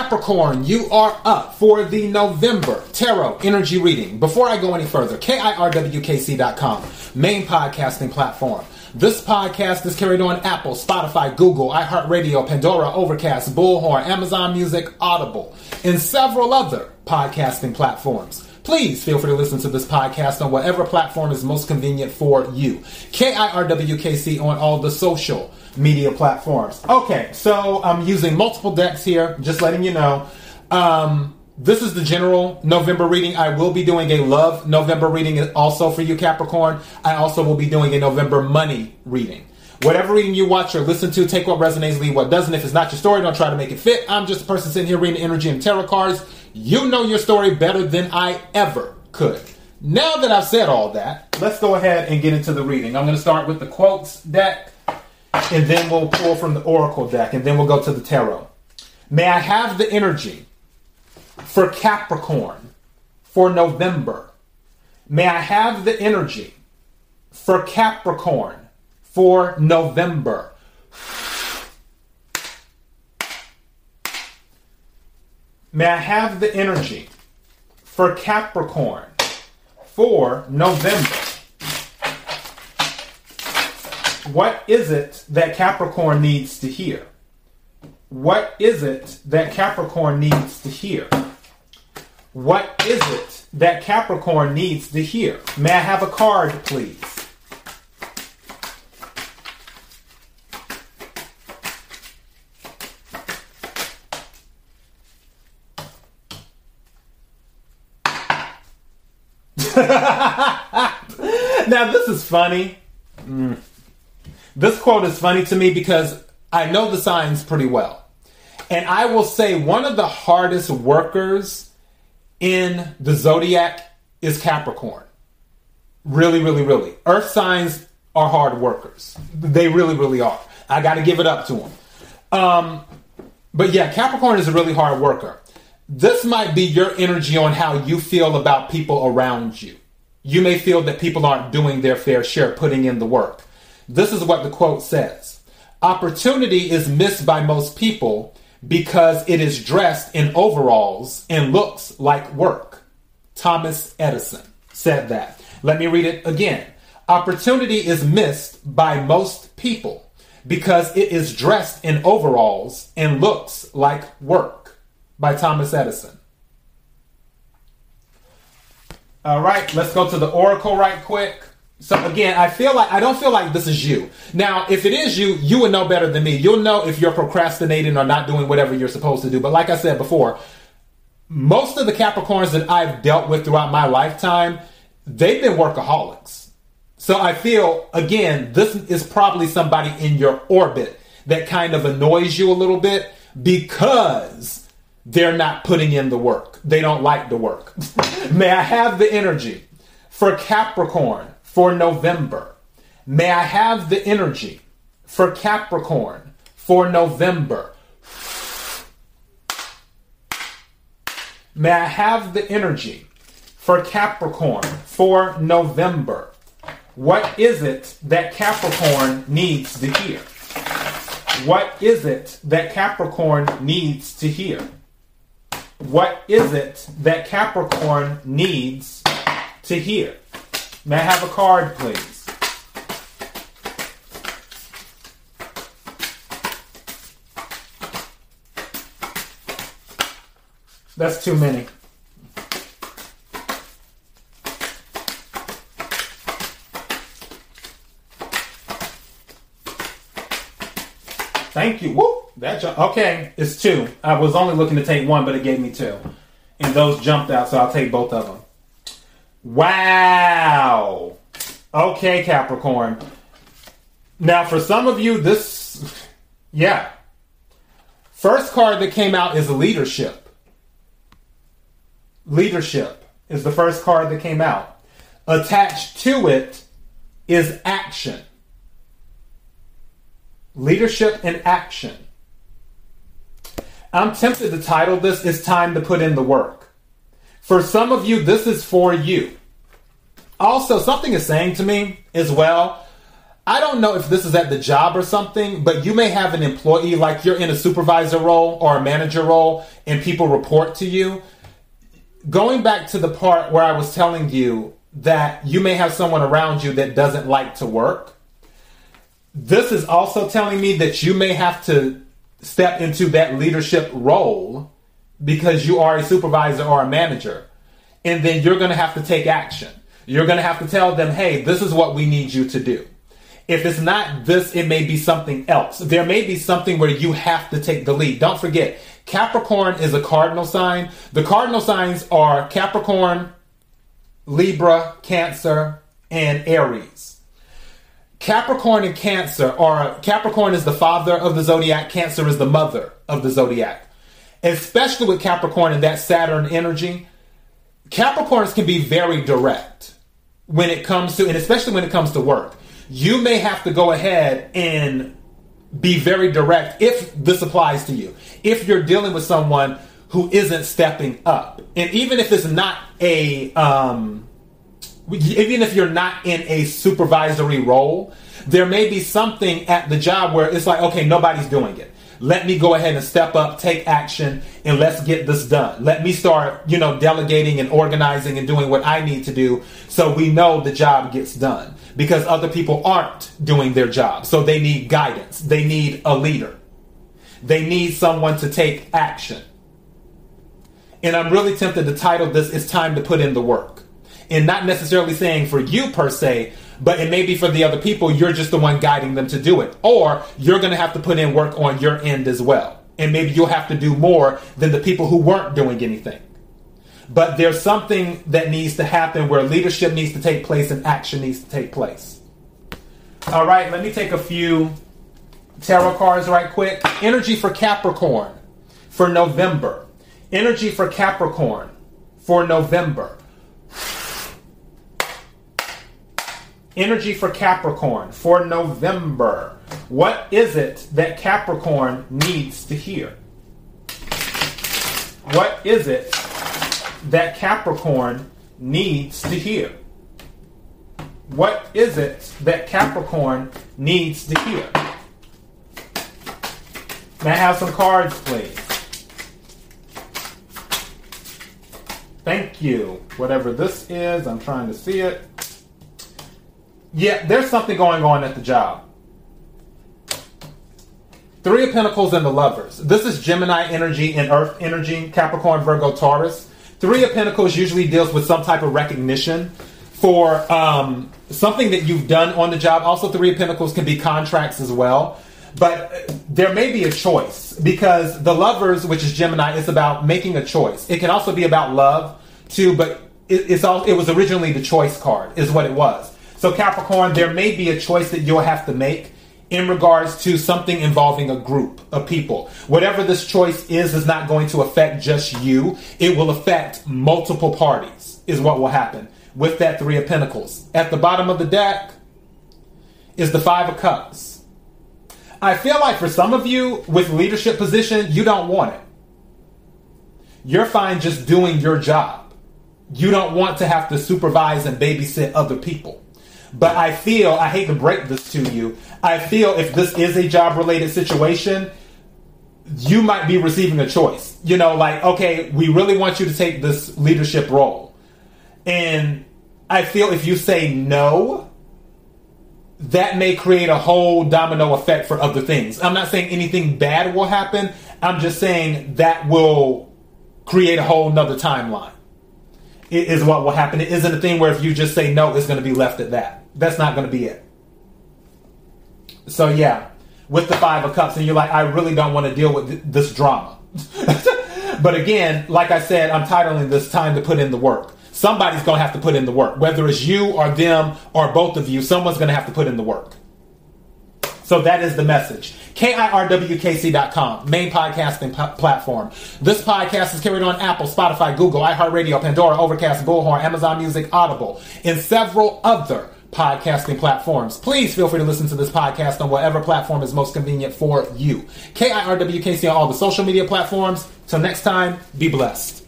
Capricorn, you are up for the November Tarot Energy Reading. Before I go any further, KIRWKC.com, main podcasting platform. This podcast is carried on Apple, Spotify, Google, iHeartRadio, Pandora, Overcast, Bullhorn, Amazon Music, Audible, and several other podcasting platforms. Please feel free to listen to this podcast on whatever platform is most convenient for you. KIRWKC on all the social media platforms. Okay, so I'm using multiple decks here, just letting you know. Um, this is the general November reading. I will be doing a love November reading also for you, Capricorn. I also will be doing a November money reading. Whatever reading you watch or listen to, take what resonates, leave what doesn't. If it's not your story, don't try to make it fit. I'm just a person sitting here reading energy and tarot cards. You know your story better than I ever could. Now that I've said all that, let's go ahead and get into the reading. I'm going to start with the quotes deck, and then we'll pull from the oracle deck, and then we'll go to the tarot. May I have the energy for Capricorn for November? May I have the energy for Capricorn for November? May I have the energy for Capricorn for November? What is it that Capricorn needs to hear? What is it that Capricorn needs to hear? What is it that Capricorn needs to hear? May I have a card, please? now, this is funny. Mm. This quote is funny to me because I know the signs pretty well. And I will say one of the hardest workers in the zodiac is Capricorn. Really, really, really. Earth signs are hard workers. They really, really are. I got to give it up to them. Um, but yeah, Capricorn is a really hard worker this might be your energy on how you feel about people around you. You may feel that people aren't doing their fair share, putting in the work. This is what the quote says Opportunity is missed by most people because it is dressed in overalls and looks like work. Thomas Edison said that. Let me read it again. Opportunity is missed by most people because it is dressed in overalls and looks like work by Thomas Edison. All right, let's go to the oracle right quick. So again, I feel like I don't feel like this is you. Now, if it is you, you would know better than me. You'll know if you're procrastinating or not doing whatever you're supposed to do. But like I said before, most of the Capricorns that I've dealt with throughout my lifetime, they've been workaholics. So I feel again, this is probably somebody in your orbit that kind of annoys you a little bit because they're not putting in the work. They don't like the work. May I have the energy for Capricorn for November? May I have the energy for Capricorn for November? May I have the energy for Capricorn for November? What is it that Capricorn needs to hear? What is it that Capricorn needs to hear? What is it that Capricorn needs to hear? May I have a card, please? That's too many. Thank you. Woo! That ju- okay, it's two. I was only looking to take one, but it gave me two, and those jumped out, so I'll take both of them. Wow. Okay, Capricorn. Now, for some of you, this, yeah. First card that came out is leadership. Leadership is the first card that came out. Attached to it is action. Leadership and action. I'm tempted to title this It's Time to Put in the Work. For some of you, this is for you. Also, something is saying to me as well. I don't know if this is at the job or something, but you may have an employee like you're in a supervisor role or a manager role and people report to you. Going back to the part where I was telling you that you may have someone around you that doesn't like to work, this is also telling me that you may have to step into that leadership role because you are a supervisor or a manager. And then you're going to have to take action. You're going to have to tell them, hey, this is what we need you to do. If it's not this, it may be something else. There may be something where you have to take the lead. Don't forget, Capricorn is a cardinal sign. The cardinal signs are Capricorn, Libra, Cancer, and Aries. Capricorn and Cancer are Capricorn is the father of the zodiac, Cancer is the mother of the zodiac. Especially with Capricorn and that Saturn energy, Capricorns can be very direct when it comes to, and especially when it comes to work. You may have to go ahead and be very direct if this applies to you. If you're dealing with someone who isn't stepping up, and even if it's not a, um, even if you're not in a supervisory role, there may be something at the job where it's like, okay, nobody's doing it let me go ahead and step up, take action, and let's get this done. Let me start, you know, delegating and organizing and doing what I need to do so we know the job gets done. Because other people aren't doing their job. So they need guidance. They need a leader. They need someone to take action. And I'm really tempted to title this It's Time to Put in the Work. And not necessarily saying for you per se, but it may be for the other people, you're just the one guiding them to do it. Or you're going to have to put in work on your end as well. And maybe you'll have to do more than the people who weren't doing anything. But there's something that needs to happen where leadership needs to take place and action needs to take place. All right, let me take a few tarot cards right quick. Energy for Capricorn for November. Energy for Capricorn for November. Energy for Capricorn for November. What is it that Capricorn needs to hear? What is it that Capricorn needs to hear? What is it that Capricorn needs to hear? May I have some cards, please? Thank you. Whatever this is, I'm trying to see it. Yeah, there's something going on at the job. Three of Pentacles and the Lovers. This is Gemini energy and Earth energy, Capricorn, Virgo, Taurus. Three of Pentacles usually deals with some type of recognition for um, something that you've done on the job. Also, Three of Pentacles can be contracts as well. But there may be a choice because the Lovers, which is Gemini, is about making a choice. It can also be about love too, but it, it's all. It was originally the choice card, is what it was. So, Capricorn, there may be a choice that you'll have to make in regards to something involving a group of people. Whatever this choice is, is not going to affect just you. It will affect multiple parties, is what will happen with that Three of Pentacles. At the bottom of the deck is the Five of Cups. I feel like for some of you with leadership position, you don't want it. You're fine just doing your job. You don't want to have to supervise and babysit other people. But I feel, I hate to break this to you, I feel if this is a job related situation, you might be receiving a choice. You know, like, okay, we really want you to take this leadership role. And I feel if you say no, that may create a whole domino effect for other things. I'm not saying anything bad will happen. I'm just saying that will create a whole nother timeline. It is what will happen. It isn't a thing where if you just say no, it's going to be left at that that's not going to be it. So yeah, with the five of cups, and you're like, I really don't want to deal with th- this drama. but again, like I said, I'm titling this time to put in the work. Somebody's going to have to put in the work, whether it's you or them or both of you. Someone's going to have to put in the work. So that is the message. KIRWKC.com, main podcasting p- platform. This podcast is carried on Apple, Spotify, Google, iHeartRadio, Pandora, Overcast, Bullhorn, Amazon Music, Audible, and several other podcasting platforms. Please feel free to listen to this podcast on whatever platform is most convenient for you. KIRWKC on all the social media platforms. Till next time, be blessed.